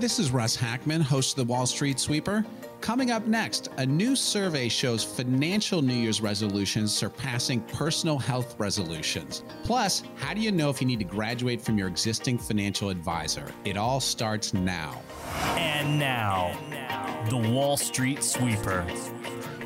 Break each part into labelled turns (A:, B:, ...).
A: this is Russ Hackmann, host of the Wall Street Sweeper. Coming up next, a new survey shows financial New Year's resolutions surpassing personal health resolutions. Plus, how do you know if you need to graduate from your existing financial advisor? It all starts now.
B: And now, the Wall Street Sweeper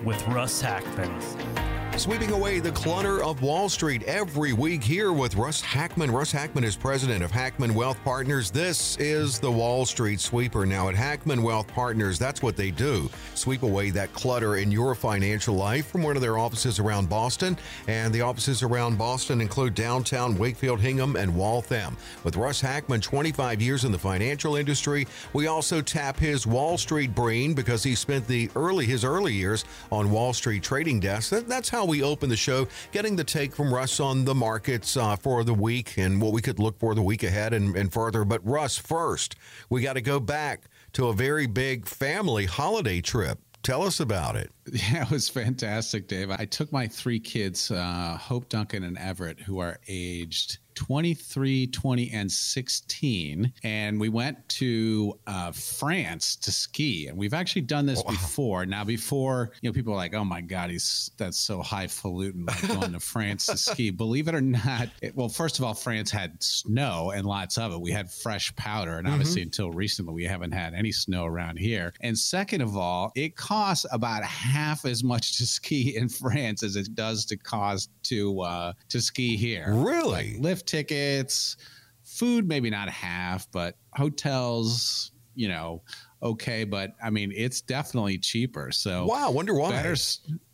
B: with Russ Hackmann.
C: Sweeping away the clutter of Wall Street every week here with Russ Hackmann. Russ Hackmann is president of Hackmann Wealth Partners. This is the Wall Street Sweeper. Now, at Hackmann Wealth Partners, that's what they do sweep away that clutter in your financial life from one of their offices around Boston. And the offices around Boston include downtown Wakefield, Hingham, and Waltham. With Russ Hackmann, 25 years in the financial industry, we also tap his Wall Street brain because he spent the early his early years on Wall Street trading desks. That, that's how we open the show, getting the take from Russ on the markets uh, for the week and what we could look for the week ahead and, and further. But Russ, first, we got to go back to a very big family holiday trip. Tell us about it.
A: Yeah, it was fantastic, Dave. I took my three kids, uh, Hope, Duncan, and Everett, who are aged 23, 20, and 16. And we went to uh, France to ski. And we've actually done this wow. before. Now, before, you know, people are like, oh my God, he's that's so highfalutin, like going to France to ski. Believe it or not, it, well, first of all, France had snow and lots of it. We had fresh powder. And obviously, mm-hmm. until recently, we haven't had any snow around here. And second of all, it costs about half as much to ski in France as it does to cost to uh, to ski here.
C: Really?
A: Like lift tickets, food maybe not half, but hotels, you know, okay, but I mean it's definitely cheaper. So
C: wow, wonder why.
A: Better,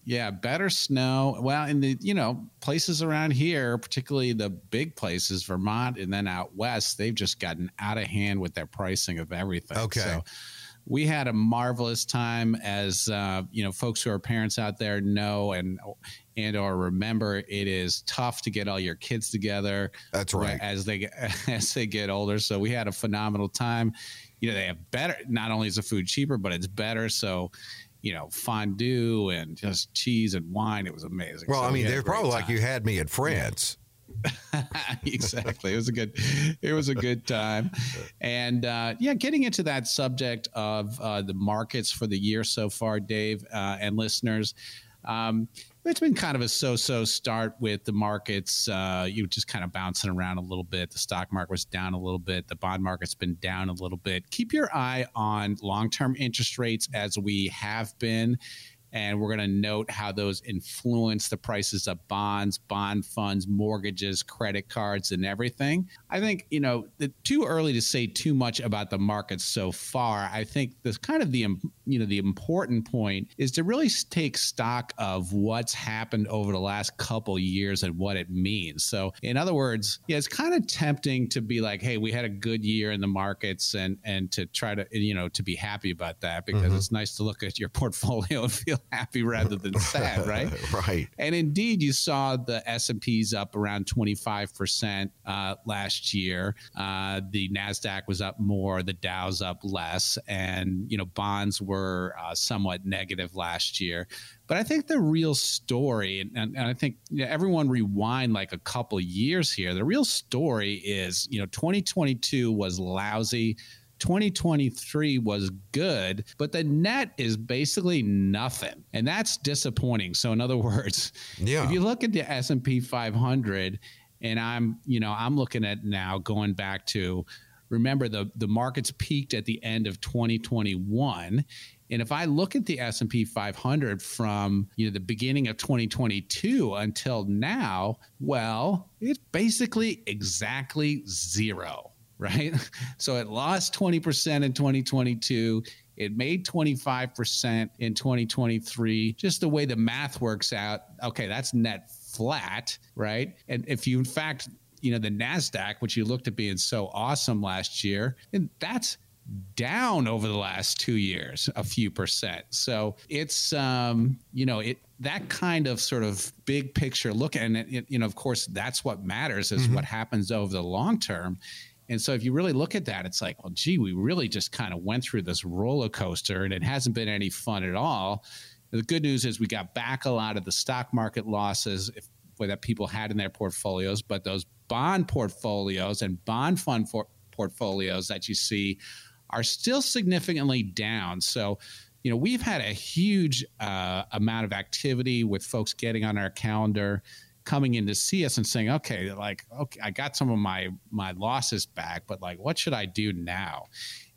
A: yeah, better snow. Well, in the you know places around here, particularly the big places, Vermont, and then out west, they've just gotten out of hand with their pricing of everything.
C: Okay.
A: So, we had a marvelous time as uh, you know folks who are parents out there know and and or remember it is tough to get all your kids together
C: that's right.
A: as they get as they get older. So we had a phenomenal time. You know they have better not only is the food cheaper but it's better. So you know fondue and just cheese and wine it was amazing.
C: Well
A: so
C: i mean they're probably time. like you had me at france
A: exactly. It was a good, it was a good time, and uh, yeah, getting into that subject of uh, the markets for the year so far, Dave uh, and listeners. Um, it's been kind of a so-so start with the markets. Uh, you just kind of bouncing around a little bit. The stock market was down a little bit. The bond market's been down a little bit. Keep your eye on long-term interest rates as we have been and we're going to note how those influence the prices of bonds, bond funds, mortgages, credit cards, and everything. I think, you know, it's too early to say too much about the markets so far. I think the kind of the, you know, the important point is to really take stock of what's happened over the last couple years and what it means. So, in other words, yeah, it's kind of tempting to be like, hey, we had a good year in the markets and, and to try to, you know, to be happy about that because mm-hmm. it's nice to look at your portfolio and feel happy rather than sad, right?
C: right.
A: And indeed, you saw the S and P's up around twenty five percent uh, last year. Uh, the Nasdaq was up more, the Dow's up less, and you know bonds were uh, somewhat negative last year. But I think the real story, and, and, and I think you know, everyone rewind like a couple years here. The real story is, you know, 2022 was lousy. 2023 was good, but the net is basically nothing. And that's disappointing. So in other words, yeah. if you look at the S&P 500 and I'm, you know, I'm looking at now going back to remember the the markets peaked at the end of 2021 and if I look at the S&P 500 from you know the beginning of 2022 until now, well, it's basically exactly zero right? So it lost 20% in 2022. It made 25% in 2023. Just the way the math works out, okay, that's net flat, right? And if you, in fact, you know, the NASDAQ, which you looked at being so awesome last year, and that's down over the last two years a few percent so it's um you know it that kind of sort of big picture look and it, you know of course that's what matters is mm-hmm. what happens over the long term and so if you really look at that, it's like, well, gee, we really just kind of went through this roller coaster and it hasn't been any fun at all. The good news is we got back a lot of the stock market losses if, that people had in their portfolios, but those bond portfolios and bond fund for, portfolios that you see are still significantly down. So, you know, we've had a huge uh, amount of activity with folks getting on our calendar coming in to see us and saying, okay, like, okay, I got some of my my losses back, but like, what should I do now?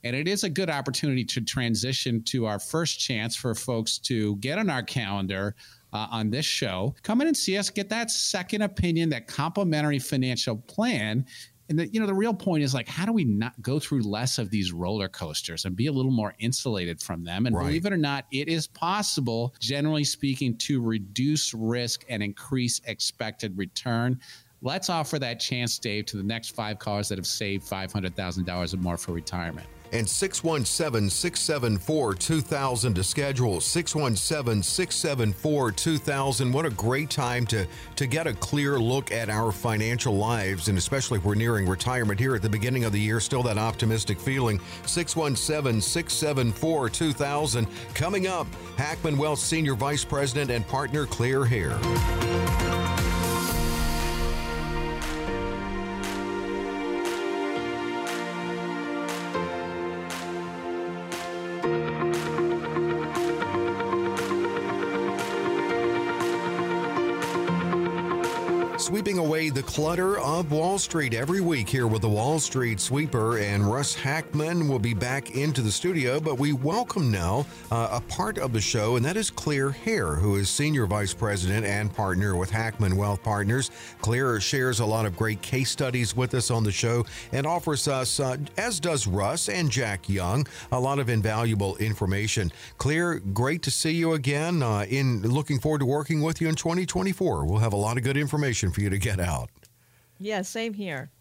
A: And it is a good opportunity to transition to our first chance for folks to get on our calendar uh, on this show. Come in and see us, get that second opinion, that complimentary financial plan. And the, you know, the real point is like, how do we not go through less of these roller coasters and be a little more insulated from them? And right. believe it or not, it is possible, generally speaking, to reduce risk and increase expected return. Let's offer that chance, Dave, to the next five callers that have saved $500,000 or more for retirement
C: and 617 674 2000 to schedule. 617 674 2000. What a great time to, to get a clear look at our financial lives, and especially if we're nearing retirement here at the beginning of the year, still that optimistic feeling. 617 674 2000. Coming up, Hackmann Wealth Senior Vice President and Partner Clare Hare. Clutter of Wall Street every week here with the Wall Street Sweeper. And Russ Hackmann will be back into the studio, but we welcome now uh, a part of the show, and that is Clare Hare, who is Senior Vice President and partner with Hackmann Wealth Partners. Clare shares a lot of great case studies with us on the show and offers us, uh, as does Russ and Jack Young, a lot of invaluable information. Clare, great to see you again. Uh, in looking forward to working with you in 2024. We'll have a lot of good information for you to get out.
D: Yeah, same here.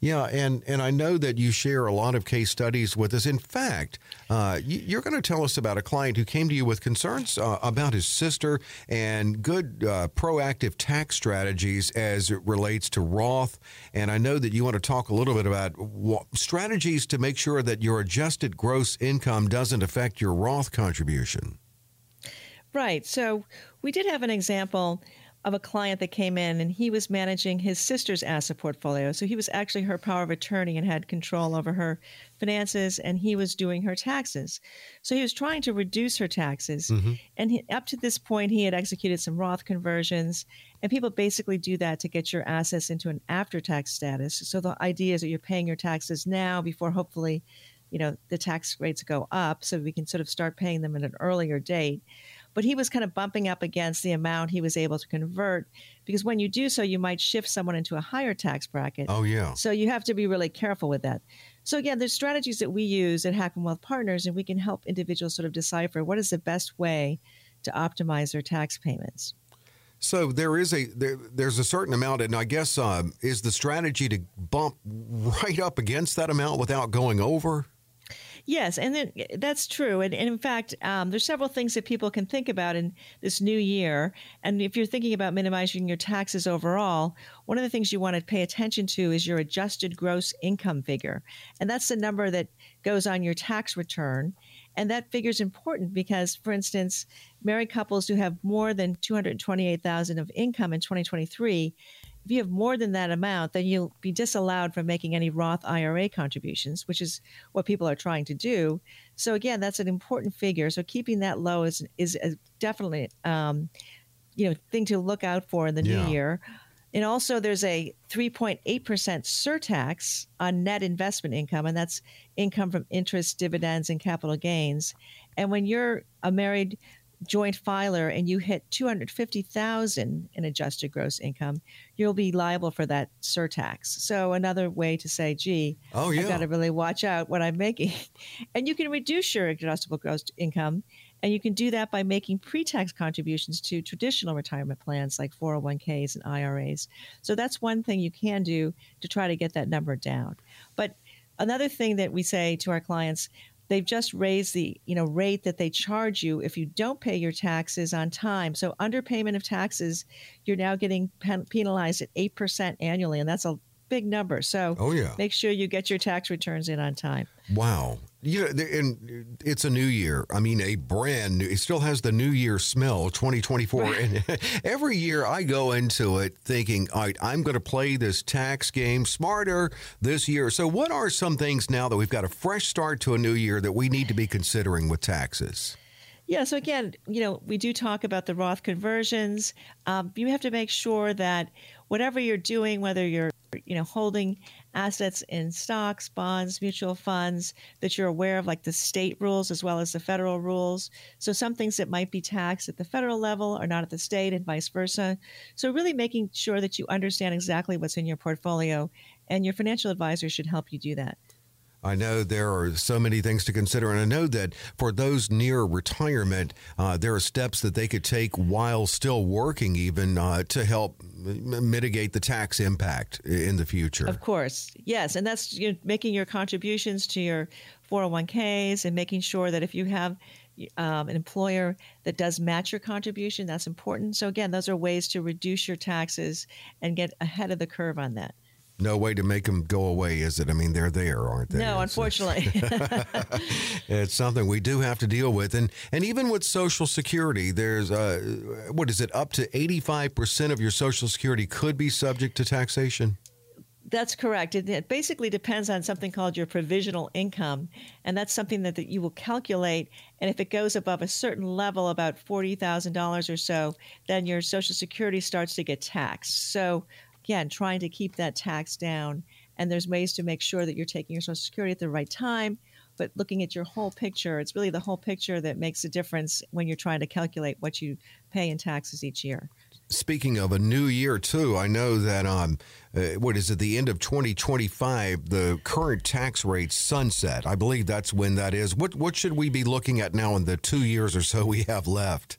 C: Yeah, and, and I know that you share a lot of case studies with us. In fact, uh, you, are going to tell us about a client who came to you with concerns uh, about his sister and good uh, proactive tax strategies as it relates to Roth. And I know that you want to talk a little bit about strategies to make sure that your adjusted gross income doesn't affect your Roth contribution.
D: Right. So we did have an example of a client that came in and he was managing his sister's asset portfolio. So he was actually her power of attorney and had control over her finances and he was doing her taxes. So he was trying to reduce her taxes. Mm-hmm. And he, up to this point, he had executed some Roth conversions. And people basically do that to get your assets into an after tax status. So the idea is that you're paying your taxes now before hopefully, you know, the tax rates go up so we can sort of start paying them at an earlier date but he was kind of bumping up against the amount he was able to convert because when you do so, you might shift someone into a higher tax bracket.
C: Oh, yeah.
D: So you have to be really careful with that. So, again, there's strategies that we use at Hackmann Wealth Partners, and we can help individuals sort of decipher what is the best way to optimize their tax payments.
C: So there is a there, there's a certain amount, and I guess um, is the strategy to bump right up against that amount without going over.
D: Yes, and then, eh, that's true. And, and in fact, um, there's several things that people can think about in this new year. And if you're thinking about minimizing your taxes overall, one of the things you want to pay attention to is your adjusted gross income figure. And that's the number that goes on your tax return. And that figure is important because, for instance, married couples who have more than 228,000 of income in 2023 if you have more than that amount, then you'll be disallowed from making any Roth IRA contributions, which is what people are trying to do. So again, that's an important figure. So keeping that low is is definitely um, you know thing to look out for in the yeah. new year. And also, there's a 3.8% surtax on net investment income, and that's income from interest, dividends, and capital gains. And when you're a married joint filer and you hit 250,000 in adjusted gross income, you'll be liable for that surtax. So another way to say, gee,
C: oh, yeah.
D: I've got to really watch out what I'm making. and you can reduce your adjustable gross income and you can do that by making pre-tax contributions to traditional retirement plans like 401ks and IRAs. So that's one thing you can do to try to get that number down. But another thing that we say to our clients they've just raised the you know rate that they charge you if you don't pay your taxes on time. So underpayment of taxes, you're now getting pen- penalized at eight percent annually, and that's a big number. So
C: oh, yeah.
D: make sure you get your tax returns in on time.
C: Wow. You know, and it's a new year. I mean, a brand new. It still has the new year smell, 2024. and every year I go into it thinking, all right, I'm going to play this tax game smarter this year. So, what are some things now that we've got a fresh start to a new year that we need to be considering with taxes?
D: Yeah, so again, you know, we do talk about the Roth conversions. Um, you have to make sure that whatever you're doing, whether you're, you know, holding assets in stocks, bonds, mutual funds, that you're aware of, like the state rules as well as the federal rules. So some things that might be taxed at the federal level are not at the state, and vice versa. So really making sure that you understand exactly what's in your portfolio, and your financial advisor should help you do that.
C: I know there are so many things to consider, and I know that for those near retirement, uh, there are steps that they could take while still working, even uh, to help mitigate the tax impact in the future.
D: Of course, yes, and that's you know, making your contributions to your 401ks and making sure that if you have um, an employer that does match your contribution, that's important. So again, those are ways to reduce your taxes and get ahead of the curve on that
C: no way to make them go away, is it? I mean, they're there, aren't they?
D: No, unfortunately.
C: it's something we do have to deal with, and and even with Social Security, there's uh, what is it? Up to eighty five percent of your Social Security could be subject to taxation.
D: That's correct. It, it, basically depends on something called your provisional income, and that's something that, that you will calculate. And if it goes above a certain level, about forty thousand dollars or so, then your Social Security starts to get taxed. So again, trying to keep that tax down. And there's ways to make sure that you're taking your Social Security at the right time, but looking at your whole picture. It's really the whole picture that makes a difference when you're trying to calculate what you pay in taxes each year.
C: Speaking of a new year, too, I know that um, uh, what is it? The end of 2025, the current tax rate sunset. I believe that's when that is. What what should we be looking at now in the two years or so we have left?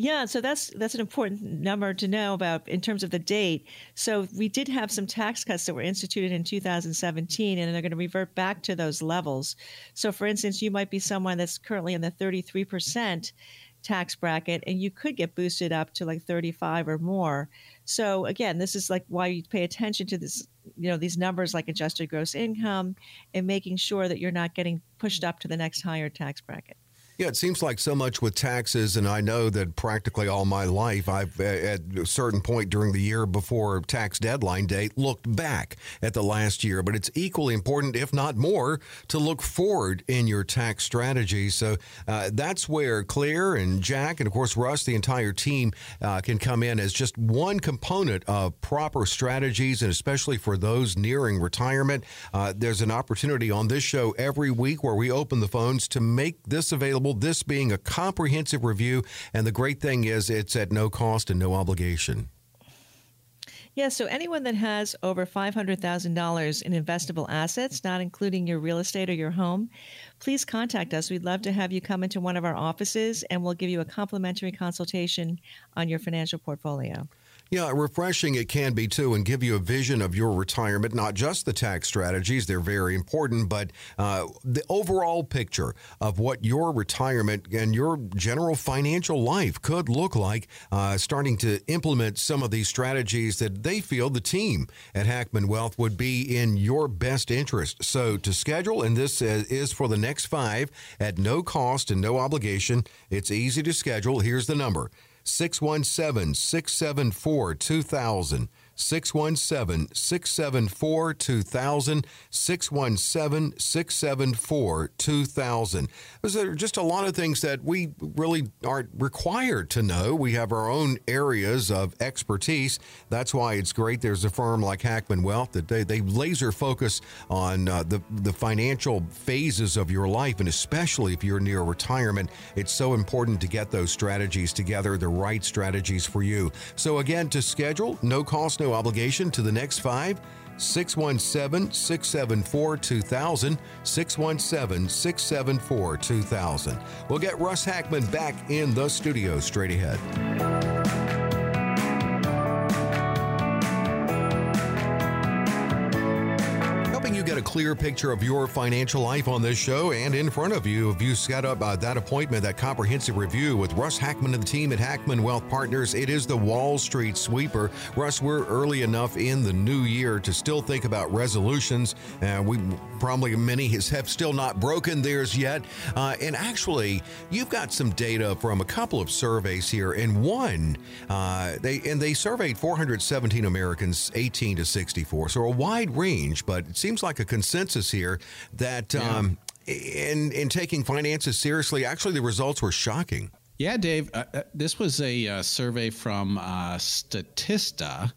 D: Yeah, so that's that's an important number to know about in terms of the date. So we did have some tax cuts that were instituted in 2017, and they're going to revert back to those levels. So, for instance, you might be someone that's currently in the 33 percent tax bracket, and you could get boosted up to like 35 or more. So again, this is like why you pay attention to this, you know, these numbers like adjusted gross income, and making sure that you're not getting pushed up to the next higher tax bracket.
C: Yeah, it seems like so much with taxes, and I know that practically all my life, I've at a certain point during the year before tax deadline date looked back at the last year. But it's equally important, if not more, to look forward in your tax strategy. So uh, that's where Clare and Jack, and of course Russ, the entire team, uh, can come in as just one component of proper strategies, and especially for those nearing retirement. Uh, there's an opportunity on this show every week where we open the phones to make this available this being a comprehensive review. And the great thing is it's at no cost and no obligation.
D: Yeah, so anyone that has over $500,000 in investable assets, not including your real estate or your home, please contact us. We'd love to have you come into one of our offices and we'll give you a complimentary consultation on your financial portfolio.
C: Yeah, refreshing it can be too, and give you a vision of your retirement, not just the tax strategies, they're very important, but uh, the overall picture of what your retirement and your general financial life could look like, uh, starting to implement some of these strategies that they feel the team at Hackmann Wealth would be in your best interest. So to schedule, and this is for the next five at no cost and no obligation, it's easy to schedule. Here's the number 617 674 2000. 617 674 2000. 617 674 2000. Those are just a lot of things that we really aren't required to know. We have our own areas of expertise. That's why it's great. There's a firm like Hackmann Wealth that they, they laser focus on uh, the, the financial phases of your life, and especially if you're near retirement, it's so important to get those strategies together, the right strategies for you. So, again, to schedule, no cost, no obligation to the next five. 617 674 2000. 617 674 2000. We'll get Russ Hackmann back in the studio straight ahead. A clear picture of your financial life on this show and in front of you. If you set up uh, that appointment, that comprehensive review with Russ Hackmann and the team at Hackmann Wealth Partners, it is the Wall Street Sweeper. Russ, we're early enough in the new year to still think about resolutions. Uh, we probably many have still not broken theirs yet. Uh, and actually, you've got some data from a couple of surveys here, and one uh, they and they surveyed 417 Americans 18 to 64, so a wide range, but it seems like a consensus here that. Yeah. Um, in in taking finances seriously, actually, the results were shocking.
A: Yeah, Dave. Uh, uh this was a uh, survey from uh, Statista,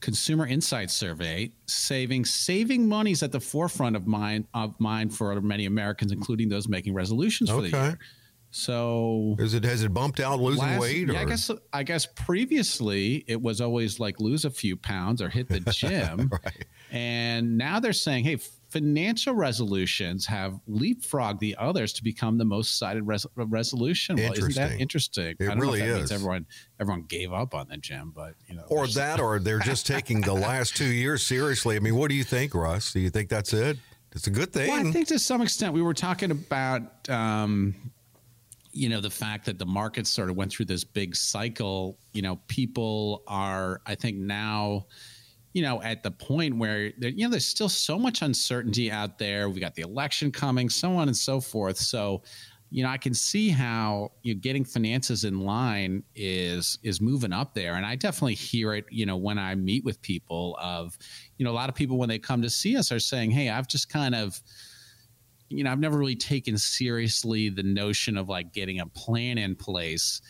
A: Consumer Insight Survey, saving saving money is at the forefront of mind of mind for many Americans, including those making resolutions for okay. the year. So
C: is it has it bumped out losing last, weight?
A: Yeah, I guess I guess previously it was always like lose a few pounds or hit the gym, right. and now they're saying, hey, financial resolutions have leapfrogged the others to become the most cited res- resolution. Well, isn't that interesting?
C: It
A: I don't
C: really
A: know if
C: that
A: is. Means everyone everyone gave up on the gym, but you know,
C: or that, or they're just taking the last two years seriously. I mean, what do you think, Russ? Do you think that's it? It's a good thing.
A: Well, I think to some extent we were talking about. Um, you know the fact that the market sort of went through this big cycle you know people are i think now you know at the point where there, you know there's still so much uncertainty out there. We got the election coming so on and so forth. So you know i can see how you know, getting finances in line is is moving up there. And i definitely hear it you know when i meet with people of you know a lot of people when they come to see us are saying hey i've just kind of you know, I've never really taken seriously the notion of like getting a plan in place.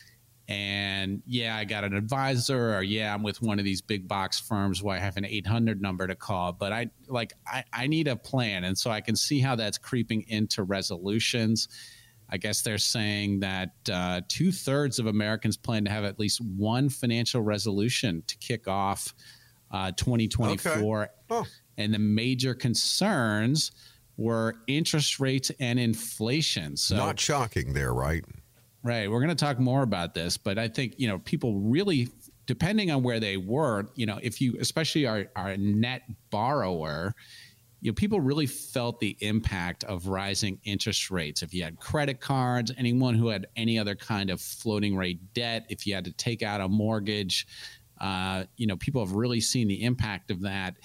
A: And yeah, I got an advisor, or yeah, I'm with one of these big box firms where I have an 800 number to call. But I like, I, I need a plan. And so I can see how that's creeping into resolutions. I guess they're saying that uh, two thirds of Americans plan to have at least one financial resolution to kick off uh, 2024. Okay. Oh. And the major concerns were interest rates and inflation. So
C: not shocking there, right?
A: Right. We're going to talk more about this, but I think, you know, people really depending on where they were, you know, if you especially are, are a net borrower, you know, people really felt the impact of rising interest rates. If you had credit cards, anyone who had any other kind of floating rate debt, if you had to take out a mortgage, uh, you know, people have really seen the impact of that.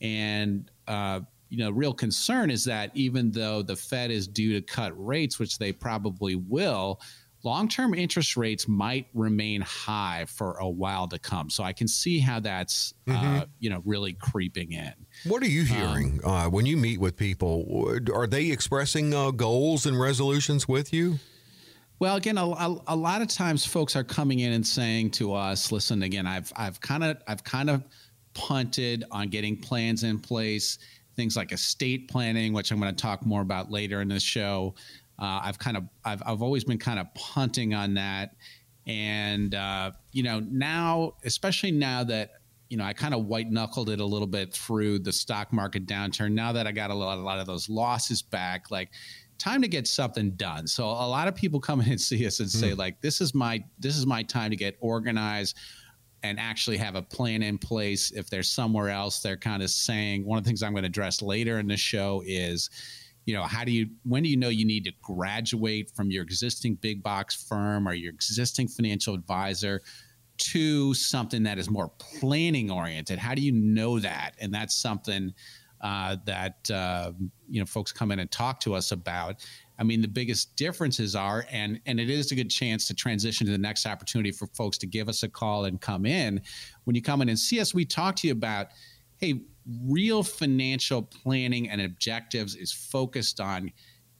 A: And uh, you know, real concern is that even though the Fed is due to cut rates, which they probably will, long-term interest rates might remain high for a while to come. So I can see how that's uh, mm-hmm. uh, you know really creeping in.
C: What are you hearing um, uh, when you meet with people? Are they expressing uh, goals and resolutions with you?
A: Well, again, a, a, a, lot of times folks are coming in and saying to us, "Listen, again, I've I've kind of I've kind of punted on getting plans in place." things like estate planning, which I'm going to talk more about later in this show. Uh, I've kind of I've I've always been kind of punting on that, and uh, you know now, especially now that you know I kind of white knuckled it a little bit through the stock market downturn. Now that I got a lot, a lot of those losses back, like time to get something done. So a lot of people come in and see us and say mm. like, this is my this is my time to get organized and actually have a plan in place. If they're somewhere else they're kind of saying, one of the things I'm going to address later in the show is, you know, how do you, when do you know you need to graduate from your existing big box firm or your existing financial advisor to something that is more planning oriented? How do you know that? And that's something uh, that, uh, you know, folks come in and talk to us about. I mean, the biggest differences are, and and it is a good chance to transition to the next opportunity for folks to give us a call and come in. When you come in and see us, we talk to you about, hey, real financial planning and objectives is focused on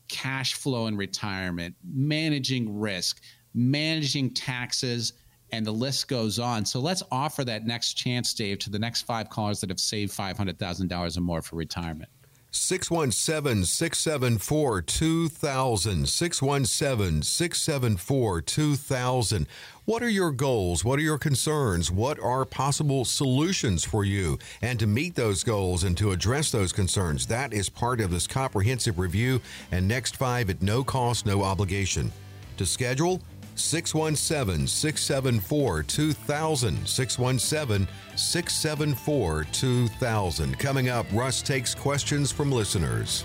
A: cash flow and retirement, managing risk, managing taxes, and the list goes on. So let's offer that next chance, Dave, to the next five callers that have saved $500,000 or more for retirement.
C: 617 674 2000. 617 674 2000. What are your goals? What are your concerns? What are possible solutions for you? And to meet those goals and to address those concerns, that is part of this comprehensive review and next five at no cost, no obligation. To schedule, 617 674 2000. 617 674 2000. Coming up, Russ takes questions from listeners.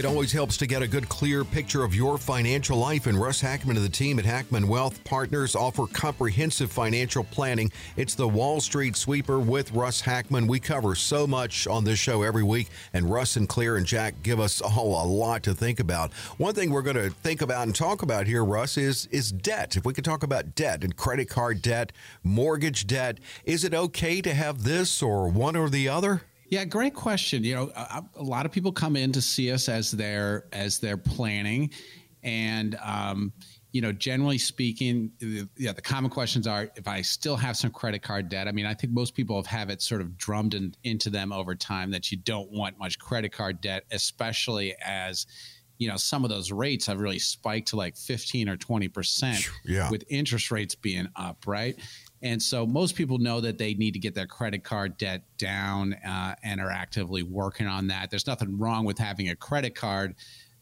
C: It always helps to get a good, clear picture of your financial life, and Russ Hackmann and the team at Hackmann Wealth Partners offer comprehensive financial planning. It's the Wall Street Sweeper with Russ Hackmann. We cover so much on this show every week, and Russ and Clare and Jack give us all a lot to think about. One thing we're going to think about and talk about here, Russ, is is debt. If we could talk about debt and credit card debt, mortgage debt, is it okay to have this or one or the other?
A: Yeah, great question. You know, a, a, lot of people come in to see us as they're as they're planning, and um, you know, generally speaking, yeah, the common questions are: if I still have some credit card debt. I mean, I think most people have have it sort of drummed in, into them over time that you don't want much credit card debt, especially as you know some of those rates have really spiked to like 15 or 20 percent
C: yeah.
A: with interest rates being up right and so most people know that they need to get their credit card debt down uh, and are actively working on that. There's nothing wrong with having a credit card,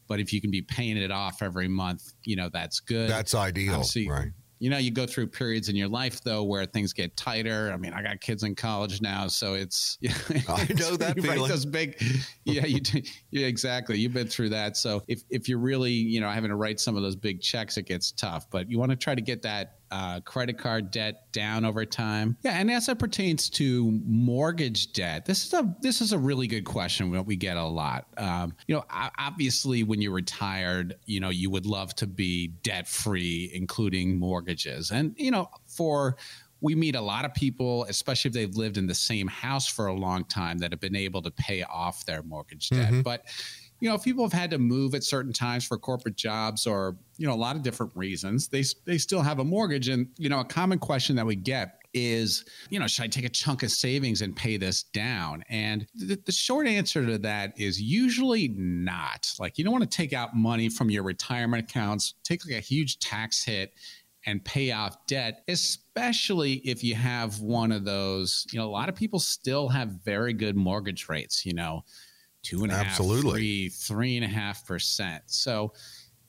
A: but if you can be paying it off every month, you know, that's good.
C: That's ideal. Obviously, right
A: you know, you go through periods in your life though where things get tighter. I mean, I got kids in college now, so it's.
C: Yeah, I know that feeling.
A: Those big, yeah, you, yeah, exactly. You've been through that, so if if you're really, you know, having to write some of those big checks, it gets tough. But you want to try to get that uh, credit card debt down over time. Yeah, and as it pertains to mortgage debt, this is a this is a really good question that we get a lot. Um, you know, obviously, when you're retired, you know, you would love to be debt free, including mortgages, and you know, for we meet a lot of people, especially if they've lived in the same house for a long time, that have been able to pay off their mortgage debt, mm-hmm. but you know, if people have had to move at certain times for corporate jobs or, you know, a lot of different reasons, they, they still have a mortgage. And, you know, a common question that we get is, you know, should I take a chunk of savings and pay this down? And the, the short answer to that is usually not. Like, you don't want to take out money from your retirement accounts, take like a huge tax hit and pay off debt, especially if you have one of those. You know, a lot of people still have very good mortgage rates, you know, two and a half,
C: Absolutely.
A: three, three and a half percent. So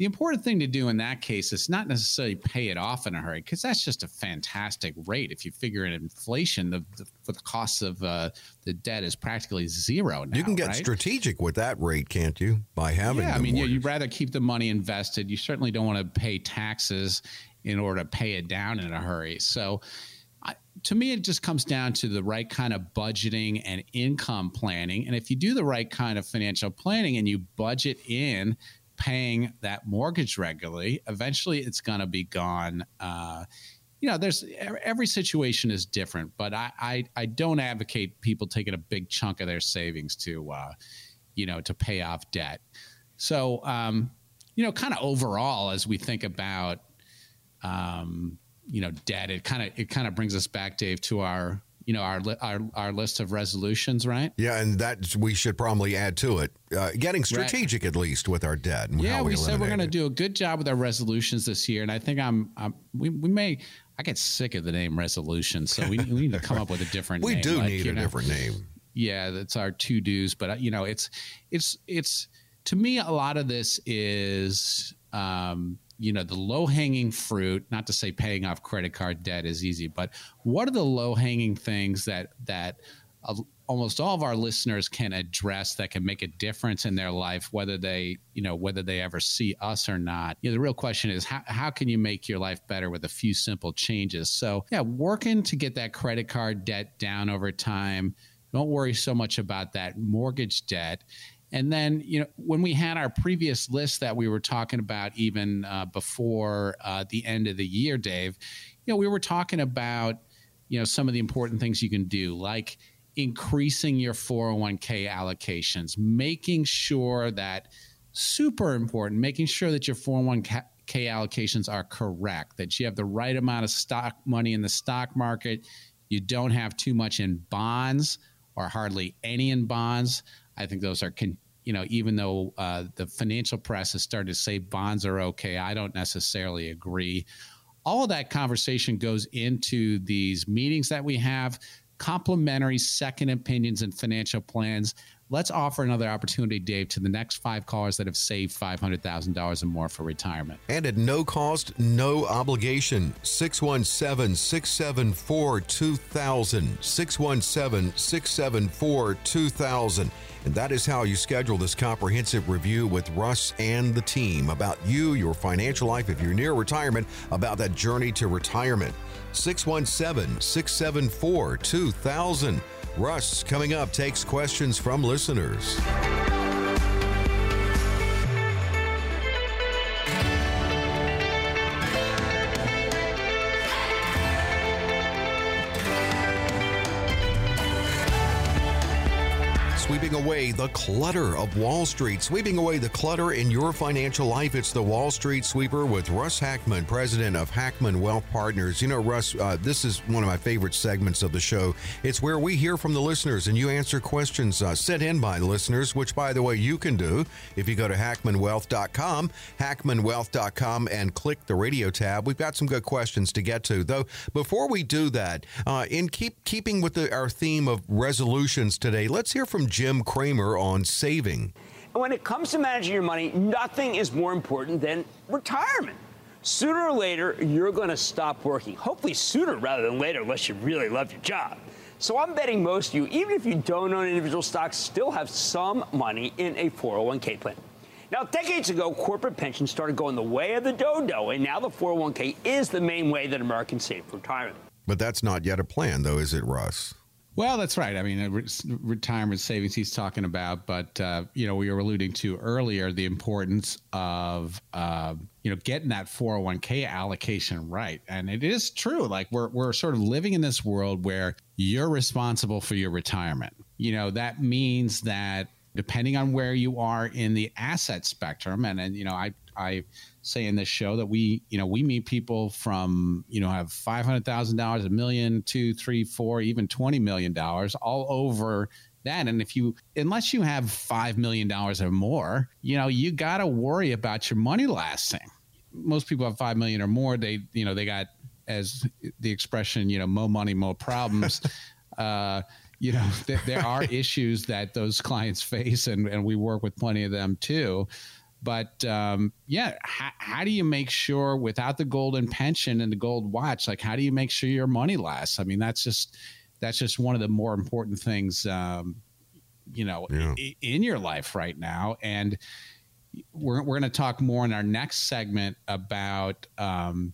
A: the important thing to do in that case is not necessarily pay it off in a hurry because that's just a fantastic rate. If you figure in inflation, the, the for the cost of uh, the debt is practically zero now.
C: You can get
A: right?
C: strategic with that rate, can't you? By having
A: yeah, I mean,
C: yeah,
A: you'd rather keep the money invested. You certainly don't want to pay taxes in order to pay it down in a hurry. So to me, it just comes down to the right kind of budgeting and income planning. And if you do the right kind of financial planning and you budget in paying that mortgage regularly, eventually it's going to be gone. Uh, you know, there's every situation is different, but I, I, I don't advocate people taking a big chunk of their savings to, uh, you know, to pay off debt. So, um, you know, kind of overall, as we think about, um, you know debt it kind of it kind of brings us back dave to our you know our our our list of resolutions right
C: yeah and that we should probably add to it uh, getting strategic right. at least with our debt
A: yeah
C: we,
A: we said we're going to do a good job with our resolutions this year and i think i'm, I'm we, we may i get sick of the name resolution so we, we need to come up with a different
C: we
A: name.
C: do like, need a know, different name
A: yeah that's our to do's but uh, you know it's it's it's to me a lot of this is um you know the low hanging fruit not to say paying off credit card debt is easy but what are the low hanging things that that almost all of our listeners can address that can make a difference in their life whether they you know whether they ever see us or not? You know, the real question is how, how can you make your life better with a few simple changes? So yeah working to get that credit card debt down over time. Don't worry so much about that mortgage debt and then, you know, when we had our previous list that we were talking about even uh, before uh, the end of the year, Dave, you know, we were talking about, you know, some of the important things you can do, like increasing your 401k allocations, making sure that super important, making sure that your 401k allocations are correct, that you have the right amount of stock money in the stock market, you don't have too much in bonds or hardly any in bonds. I think those are, con- you know, even though uh, the financial press has started to say bonds are okay, I don't necessarily agree. All of that conversation goes into these meetings that we have. complimentary second opinions and financial plans. Let's offer another opportunity, Dave, to the next five callers that have saved $500,000 or more for retirement.
C: And at no cost, no obligation. 617 674 2000. 617 674 2000. And that is how you schedule this comprehensive review with Russ and the team about you, your financial life, if you're near retirement, about that journey to retirement. 617 674 2000. Russ, coming up, takes questions from listeners. Away the clutter of Wall Street, sweeping away the clutter in your financial life. It's the Wall Street Sweeper with Russ Hackmann, president of Hackmann Wealth Partners. You know, Russ, uh, this is one of my favorite segments of the show. It's where we hear from the listeners and you answer questions uh, sent in by listeners, which, by the way, you can do if you go to hackmannwealth.com, hackmannwealth.com, and click the radio tab. We've got some good questions to get to. Though, before we do that, uh, in keep keeping with the, our theme of resolutions today, let's hear from Jim Cramer on saving.
E: And when it comes to managing your money, nothing is more important than retirement. Sooner or later, you're going to stop working. Hopefully, sooner rather than later, unless you really love your job. So I'm betting most of you, even if you don't own individual stocks, still have some money in a 401k plan. Now, decades ago, corporate pensions started going the way of the dodo, and now the 401k is the main way that Americans save for retirement.
C: But that's not yet a plan, though, is it, Russ?
A: Well, that's right. I mean, re- retirement savings he's talking about, but uh, you know, we were alluding to earlier the importance of uh, you know getting that 401k allocation right, and it is true. Like we're we're sort of living in this world where you're responsible for your retirement. You know, that means that depending on where you are in the asset spectrum, and and you know, I I say in this show that we, you know, we meet people from, you know, have five hundred thousand dollars, a million, two, three, four, even twenty million dollars, all over that. And if you, unless you have five million dollars or more, you know, you got to worry about your money lasting. Most people have five million or more. They, you know, they got as the expression, you know, more money, more problems. uh, you know, th- there are issues that those clients face, and, and we work with plenty of them too. But um, yeah, how, how do you make sure without the golden pension and the gold watch, like how do you make sure your money lasts? I mean, that's just that's just one of the more important things, um, you know, yeah. in, in your life right now. And we're we're going to talk more in our next segment about. Um,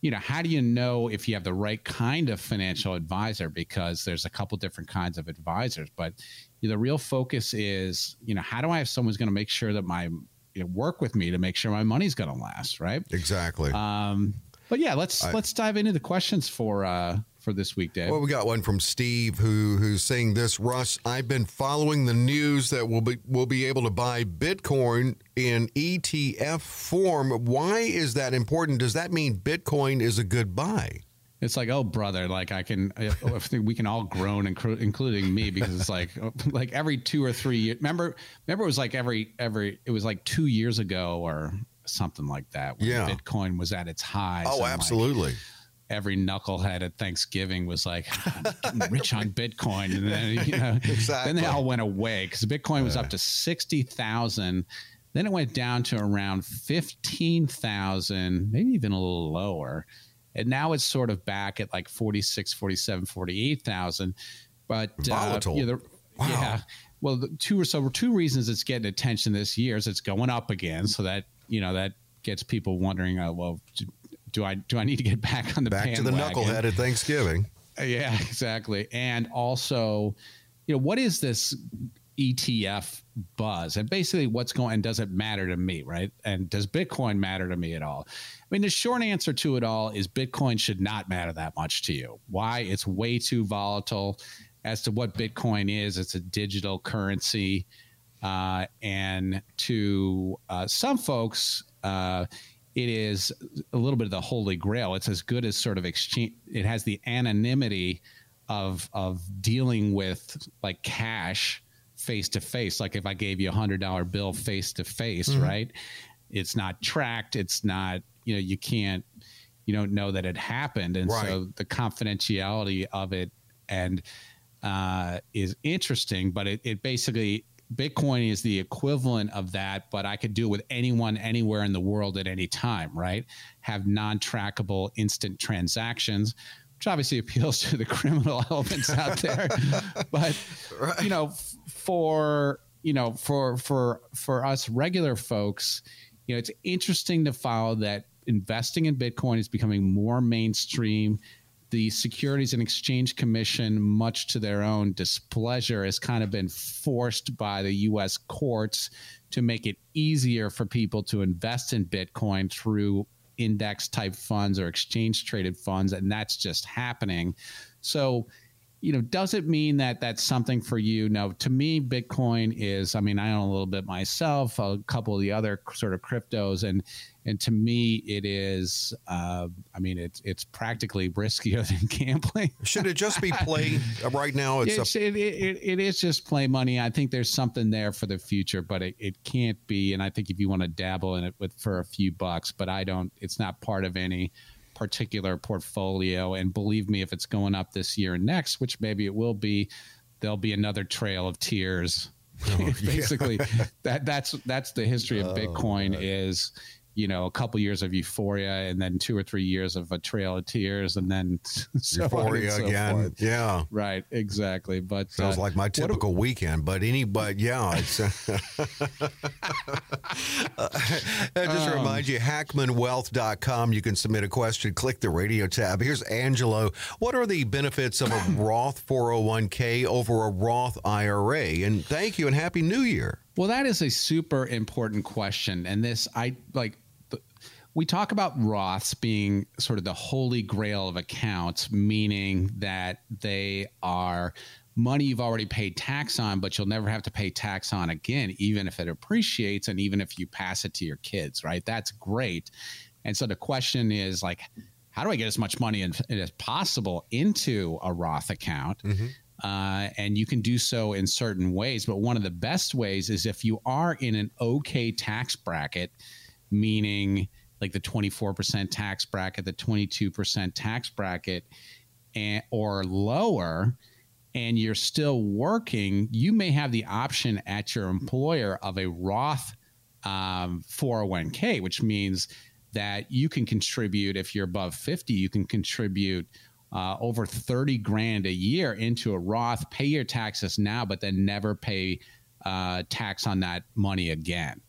A: you know how do you know if you have the right kind of financial advisor because there's a couple different kinds of advisors but the real focus is you know how do i have someone who's going to make sure that my you know, work with me to make sure my money's going to last, right?
C: Exactly.
A: Um, but yeah, let's I, let's dive into the questions for uh, for this week, Dave.
C: Well, we got one from Steve who who's saying this. Russ, I've been following the news that we'll be we'll be able to buy Bitcoin in ETF form. Why is that important? Does that mean Bitcoin is a good buy?
A: It's like, oh, brother, like I can, we can all groan, including me, because it's like, like every two or three years. Remember, remember, it was like every every. It was like two years ago or something like that. When yeah, Bitcoin was at its high.
C: Oh, absolutely.
A: Like, every knucklehead at Thanksgiving was like, I'm rich on Bitcoin, and then you know, exactly. then they all went away because Bitcoin was up to sixty thousand. Then it went down to around fifteen thousand, maybe even a little lower. And now it's sort of back at like 46 47 48,000 but
C: volatile.
A: uh,
C: you know, the, wow. yeah.
A: Well the two or so two reasons it's getting attention this year is it's going up again. So that you know that gets people wondering uh, well do I do I need to get back on the
C: back to the knucklehead at Thanksgiving
A: uh, yeah exactly and also you know what is this ETF buzz and basically what's going and does it matter to me right and does Bitcoin matter to me at all I mean, the short answer to it all is Bitcoin should not matter that much to you. Why? It's way too volatile. As to what Bitcoin is, it's a digital currency. Uh, and to uh, some folks, uh, it is a little bit of the holy grail. It's as good as sort of exchange. It has the anonymity of of dealing with like cash face to face. Like if I gave you a hundred dollar bill face to face, right? It's not tracked. It's not you know you can't you don't know that it happened and right. so the confidentiality of it and uh, is interesting, but it, it basically Bitcoin is the equivalent of that, but I could do it with anyone anywhere in the world at any time, right? Have non trackable instant transactions, which obviously appeals to the criminal elements out there. but, right. you know, for, you know, for, for, for us regular folks, you know, it's interesting to follow that investing in Bitcoin is becoming more mainstream the Securities and Exchange Commission, much to their own displeasure, has kind of been forced by the U.S. courts to make it easier for people to invest in Bitcoin through index type funds or exchange traded funds. And that's just happening. So, you know, does it mean that that's something for you? No, to me, Bitcoin is, I mean, I own a little bit myself, a couple of the other sort of cryptos, and and to me, it is. Uh, I mean, it's it's practically riskier than gambling.
C: Should it just be play right now?
A: It's, it's a- it, it, it is just play money. I think there's something there for the future, but it, it can't be. And I think if you want to dabble in it with for a few bucks, but I don't. It's not part of any particular portfolio. And believe me, if it's going up this year and next, which maybe it will be, there'll be another trail of tears. Oh, Basically, that that's that's the history of oh, Bitcoin. Is you know a couple years of euphoria and then two or three years of a trail of tears and then
C: so euphoria so again. forth. yeah.
A: Right exactly but
C: sounds uh, like my typical weekend but any but yeah it's uh, just um, remind you hackmannwealth.com you can submit a question click the radio tab. Here's angelo. What are the benefits of a roth 401k over a roth ira and thank you and happy new year
A: well, that is a super important question. And this, I like, we talk about Roths being sort of the holy grail of accounts, meaning that they are money you've already paid tax on, but you'll never have to pay tax on again, even if it appreciates and even if you pass it to your kids, right? That's great. And so the question is like, how do I get as much money as possible into a Roth account? Mm-hmm. Uh, and you can do so in certain ways. But one of the best ways is if you are in an okay tax bracket, meaning like the 24% tax bracket, the 22% tax bracket, and, or lower, and you're still working, you may have the option at your employer of a Roth um, 401k, which means that you can contribute if you're above 50, you can contribute uh, over 30 grand a year into a Roth, pay your taxes now, but then never pay uh, tax on that money again.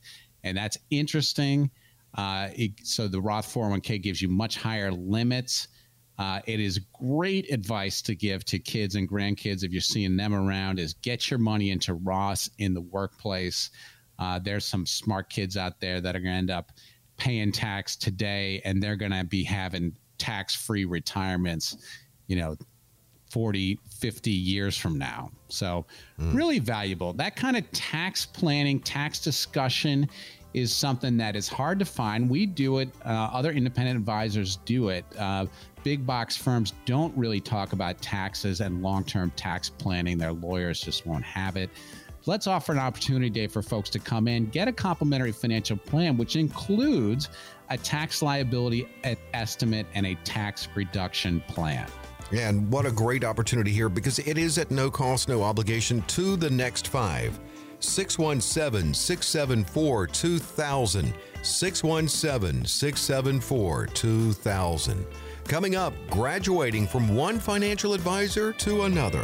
A: And that's interesting. Uh, it, so the Roth 401k gives you much higher limits. Uh, it is great advice to give to kids and grandkids if you're seeing them around is get your money into Roth in the workplace. Uh, there's some smart kids out there that are going to end up paying tax today and they're going to be having tax free retirements, you know, 40, 50 years from now. So, mm. really valuable. That kind of tax planning, tax discussion is something that is hard to find. We do it, uh, other independent advisors do it. Uh, big box firms don't really talk about taxes and long term tax planning, their lawyers just won't have it. Let's offer an opportunity day for folks to come in, get a complimentary financial plan, which includes a tax liability estimate and a tax reduction plan.
C: And what a great opportunity here because it is at no cost, no obligation to the next five. 617 674 2000. 617 674 2000. Coming up, graduating from one financial advisor to another.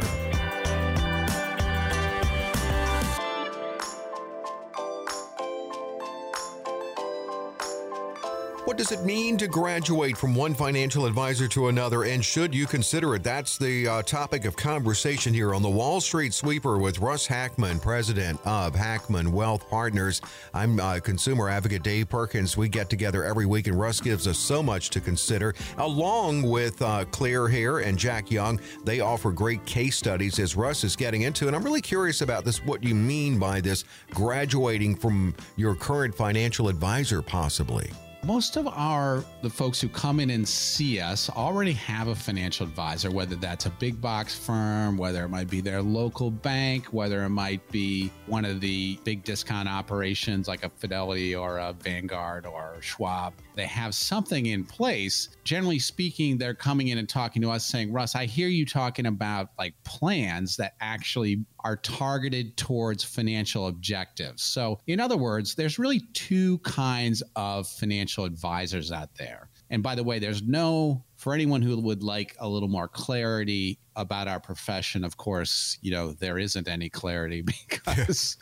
C: What does it mean to graduate from one financial advisor to another, and should you consider it? That's the uh, topic of conversation here on the Wall Street Sweeper with Russ Hackmann, president of Hackmann Wealth Partners. I'm uh, consumer advocate Dave Perkins. We get together every week, and Russ gives us so much to consider, along with uh, Clare Hare and Jack Young. They offer great case studies as Russ is getting into, and I'm really curious about this what you mean by this graduating from your current financial advisor, possibly
A: most of our the folks who come in and see us already have a financial advisor whether that's a big box firm whether it might be their local bank whether it might be one of the big discount operations like a fidelity or a vanguard or schwab they have something in place. Generally speaking, they're coming in and talking to us saying, Russ, I hear you talking about like plans that actually are targeted towards financial objectives. So, in other words, there's really two kinds of financial advisors out there. And by the way, there's no, for anyone who would like a little more clarity about our profession, of course, you know, there isn't any clarity because,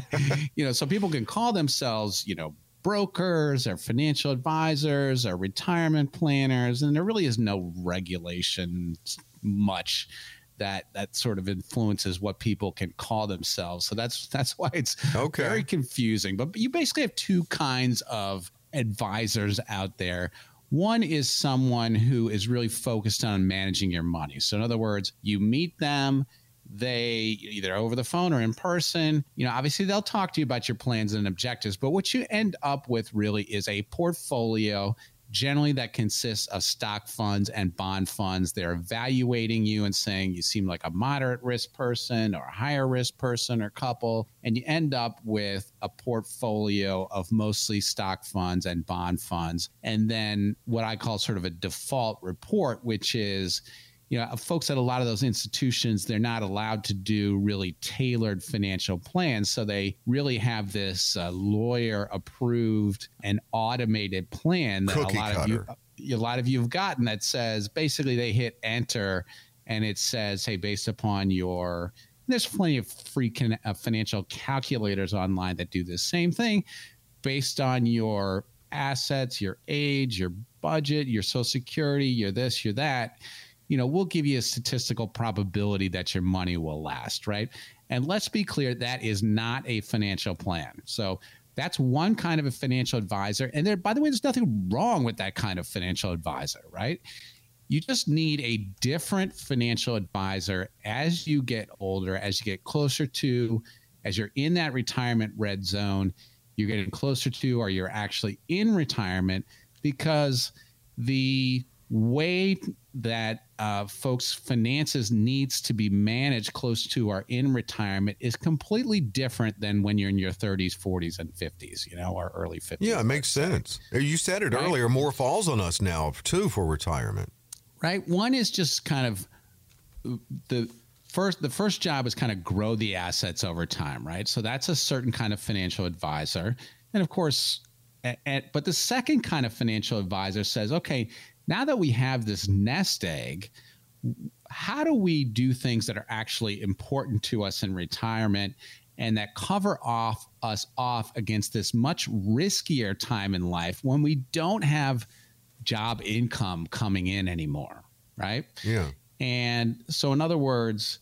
A: you know, so people can call themselves, you know, brokers or financial advisors or retirement planners, and there really is no regulation much that that sort of influences what people can call themselves. So that's that's why it's okay. very confusing. But you basically have two kinds of advisors out there. One is someone who is really focused on managing your money. So in other words, you meet them, they either over the phone or in person, you know, obviously they'll talk to you about your plans and objectives, but what you end up with really is a portfolio generally that consists of stock funds and bond funds. They're evaluating you and saying you seem like a moderate risk person or a higher risk person or couple. And you end up with a portfolio of mostly stock funds and bond funds. And then what I call sort of a default report, which is you know, folks at a lot of those institutions, they're not allowed to do really tailored financial plans. So they really have this uh, lawyer approved and automated plan that
C: Cookie
A: a lot
C: cutter.
A: of you, a lot of you have gotten that says basically they hit enter and it says, hey, based upon your, there's plenty of free can, uh, financial calculators online that do the same thing based on your assets, your age, your budget, your social security, your this, your that you know, we'll give you a statistical probability that your money will last, right? And let's be clear, that is not a financial plan. So that's one kind of a financial advisor. And there, by the way, there's nothing wrong with that kind of financial advisor, right? You just need a different financial advisor as you get older, as you get closer to, as you're in that retirement red zone, you're getting closer to, or you're actually in retirement because the way that uh, folks' finances needs to be managed close to or in retirement is completely different than when you're in your 30s, 40s, and 50s, you know, or early 50s.
C: Yeah, it makes sense. You said it right? earlier. More falls on us now too for retirement.
A: Right. One is just kind of the first. The first job is kind of grow the assets over time, right? So that's a certain kind of financial advisor, and of course. And, but the second kind of financial advisor says, okay, now that we have this nest egg, how do we do things that are actually important to us in retirement and that cover off us off against this much riskier time in life when we don't have job income coming in anymore, right?
C: Yeah.
A: And so, in other words,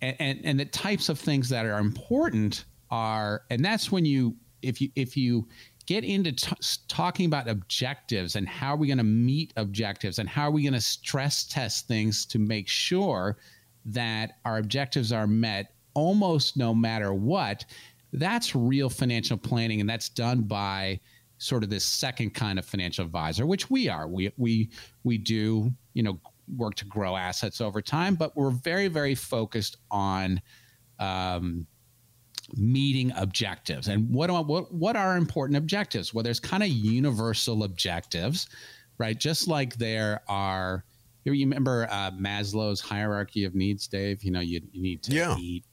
A: and, and, and the types of things that are important are, and that's when you, if you, if you, get into t- talking about objectives and how are we going to meet objectives and how are we going to stress test things to make sure that our objectives are met almost no matter what that's real financial planning and that's done by sort of this second kind of financial advisor which we are. We we we do you know work to grow assets over time but we're very very focused on um, meeting objectives. And what are, what what are important objectives? Well, there's kind of universal objectives, right? Just like there are. You remember uh, Maslow's hierarchy of needs, Dave? You know, you, you need to yeah. eat,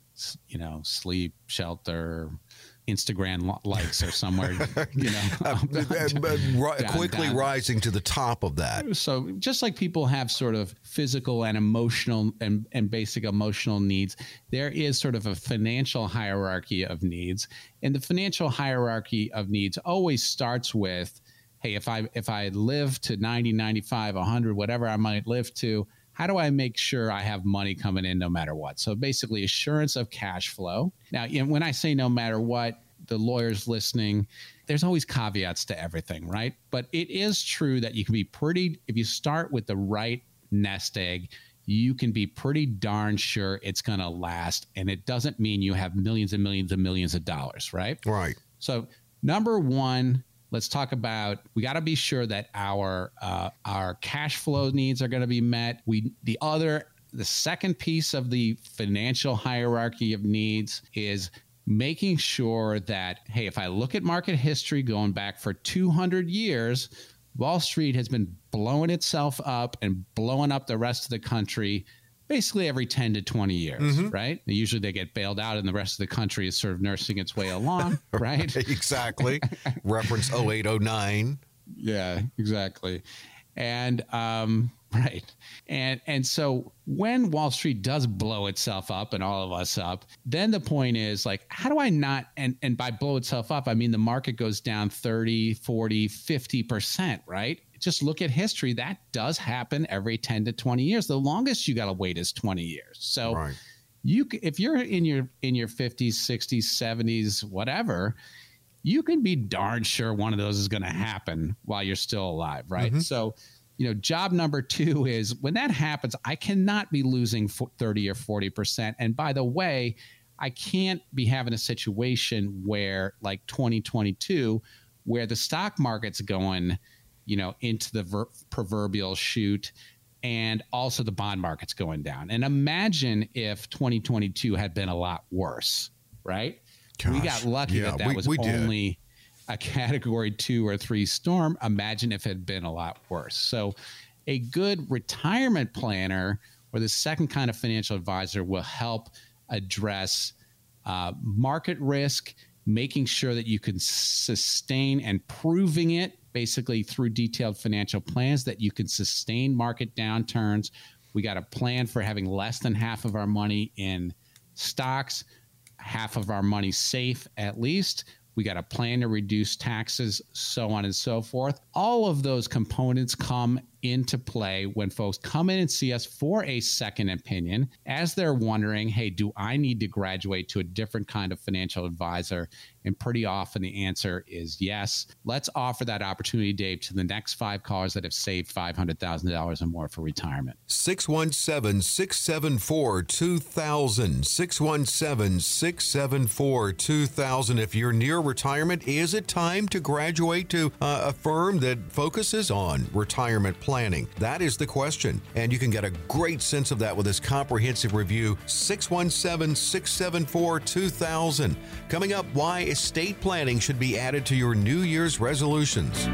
A: you know, sleep, shelter, Instagram likes or somewhere, you know,
C: uh, down, quickly down. rising to the top of that.
A: So just like people have sort of physical and emotional and, and basic emotional needs, there is sort of a financial hierarchy of needs. And the financial hierarchy of needs always starts with, hey, if I if I live to 90, 95, 100, whatever I might live to, how do I make sure I have money coming in no matter what? So basically, assurance of cash flow. Now, when I say no matter what, the lawyers listening, there's always caveats to everything, right? But it is true that you can be pretty, if you start with the right nest egg, you can be pretty darn sure it's going to last. And it doesn't mean you have millions and millions and millions of dollars, right?
C: Right.
A: So, number one, let's talk about we got to be sure that our uh, our cash flow needs are going to be met. We the other the second piece of the financial hierarchy of needs is making sure that, hey, if I look at market history going back for 200 years, Wall Street has been blowing itself up and blowing up the rest of the country basically every 10 to 20 years, mm-hmm. right? Usually they get bailed out and the rest of the country is sort of nursing its way along, right?
C: exactly. Reference 0809.
A: Yeah, exactly. And um, right. And and so when Wall Street does blow itself up and all of us up, then the point is like how do I not and and by blow itself up, I mean the market goes down 30, 40, 50%, right? Just look at history. That does happen every 10 to 20 years. The longest you got to wait is 20 years. So right. you if you're in your in your 50s, 60s, 70s, whatever, you can be darn sure one of those is going to happen while you're still alive, right? Mm-hmm. So you know, job number two is when that happens, I cannot be losing 30 or 40%. And by the way, I can't be having a situation where, like 2022, where the stock market's going you know, into the ver- proverbial chute and also the bond market's going down. And imagine if 2022 had been a lot worse, right? Gosh, we got lucky yeah, that that we, was we only a category two or three storm. Imagine if it had been a lot worse. So, a good retirement planner or the second kind of financial advisor will help address uh, market risk, making sure that you can sustain and proving it basically through detailed financial plans that you can sustain market downturns. We got a plan for having less than half of our money in stocks, half of our money safe at least. We got a plan to reduce taxes, so on and so forth. All of those components come into play when folks come in and see us for a second opinion as they're wondering, hey, do I need to graduate to a different kind of financial advisor? And pretty often the answer is yes. Let's offer that opportunity, Dave, to the next five callers that have saved $500,000 or more for retirement.
C: 617 674 2000. 617 674 2000. If you're near retirement, is it time to graduate to uh, a firm that focuses on retirement planning? Planning? That is the question. And you can get a great sense of that with this comprehensive review 617 674 2000. Coming up, why estate planning should be added to your New Year's resolutions.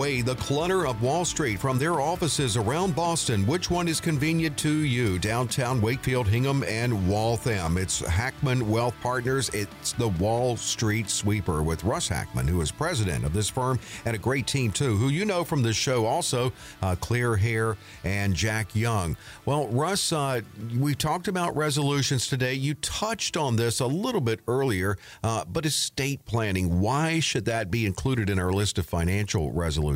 C: Away the clutter of Wall Street from their offices around Boston. Which one is convenient to you? Downtown Wakefield, Hingham, and Waltham. It's Hackmann Wealth Partners. It's the Wall Street Sweeper with Russ Hackmann, who is president of this firm, and a great team, too, who you know from this show also, uh, Clare Hare and Jack Young. Well, Russ, uh, we talked about resolutions today. You touched on this a little bit earlier, uh, but estate planning, why should that be included in our list of financial resolutions?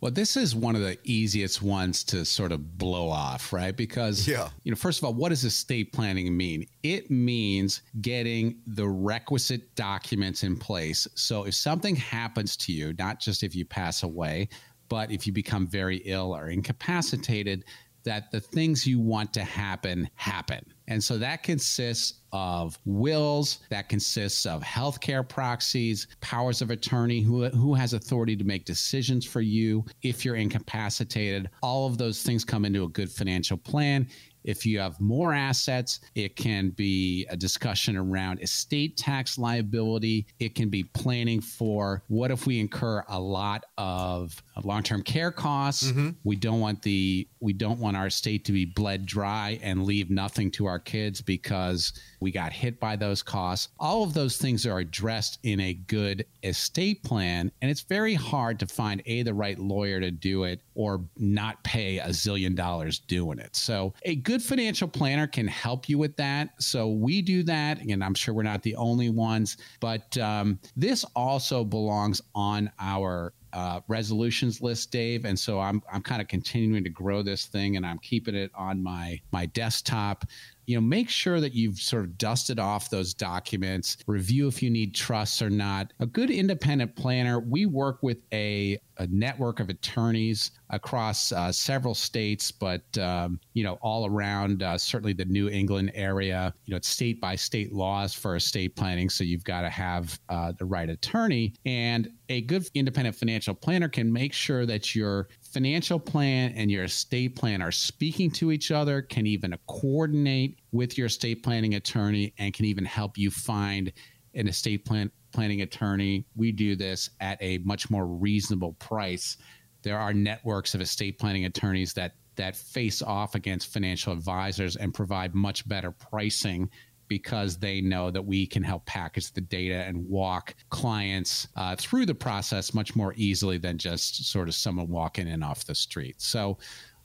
A: Well, this is one of the easiest ones to sort of blow off, right? Because, yeah. you know, first of all, what does estate planning mean? It means getting the requisite documents in place. So if something happens to you, not just if you pass away, but if you become very ill or incapacitated, that the things you want to happen happen. And so that consists of wills, that consists of healthcare proxies, powers of attorney, who, who has authority to make decisions for you if you're incapacitated. All of those things come into a good financial plan. If you have more assets, it can be a discussion around estate tax liability. It can be planning for what if we incur a lot of long-term care costs. Mm-hmm. We don't want the we don't want our estate to be bled dry and leave nothing to our kids because we got hit by those costs. All of those things are addressed in a good estate plan, and it's very hard to find a the right lawyer to do it or not pay a zillion dollars doing it. So a good financial planner can help you with that. So we do that, and I'm sure we're not the only ones, but um, this also belongs on our uh, resolutions list, Dave, and so I'm I'm kind of continuing to grow this thing, and I'm keeping it on my my desktop you know, make sure that you've sort of dusted off those documents, review if you need trusts or not. A good independent planner, we work with a, a network of attorneys across uh, several states, but um, you know, all around uh, certainly the New England area. You know, it's state by state laws for estate planning, so you've got to have uh, the right attorney. And a good independent financial planner can make sure that your financial plan and your estate plan are speaking to each other, can even coordinate with your estate planning attorney, and can even help you find an estate plan planning attorney. We do this at a much more reasonable price. There are networks of estate planning attorneys that that face off against financial advisors and provide much better pricing because they know that we can help package the data and walk clients uh, through the process much more easily than just sort of someone walking in off the street. So,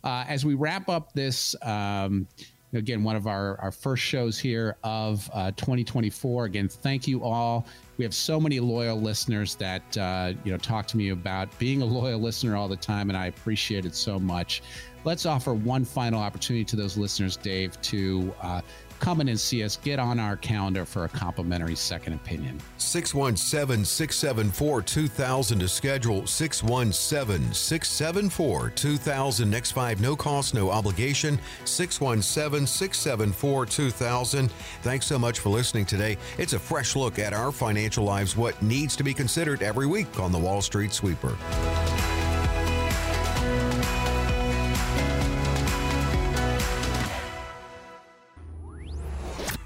A: uh, as we wrap up this, um, again, one of our, our first shows here of uh, 2024. Again, thank you all. We have so many loyal listeners that uh, you know talk to me about being a loyal listener all the time, and I appreciate it so much. Let's offer one final opportunity to those listeners, Dave, to uh, come in and see us, get on our calendar for a complimentary second opinion.
C: 617 674 2000 to schedule 617 674 2000. Next five, no cost, no obligation. 617 674 2000. Thanks so much for listening today. It's a fresh look at our financial lives, what needs to be considered every week on the Wall Street Sweeper.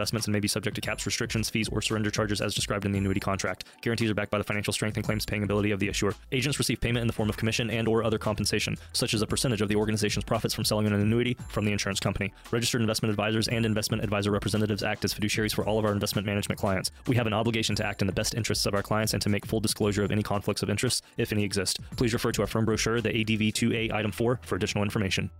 F: investments and may be subject to caps, restrictions, fees, or surrender charges as described in the annuity contract. Guarantees are backed by the financial strength and claims paying ability of the issuer. Agents receive payment in the form of commission and or other compensation, such as a percentage of the organization's profits from selling an annuity from the insurance company. Registered investment advisors and investment advisor representatives act as fiduciaries for all of our investment management clients. We have an obligation to act in the best interests of our clients and to make full disclosure of any conflicts of interest, if any exist. Please refer to our firm brochure, the ADV 2A Item 4, for additional information.